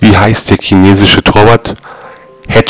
Wie heißt der chinesische Torwart? He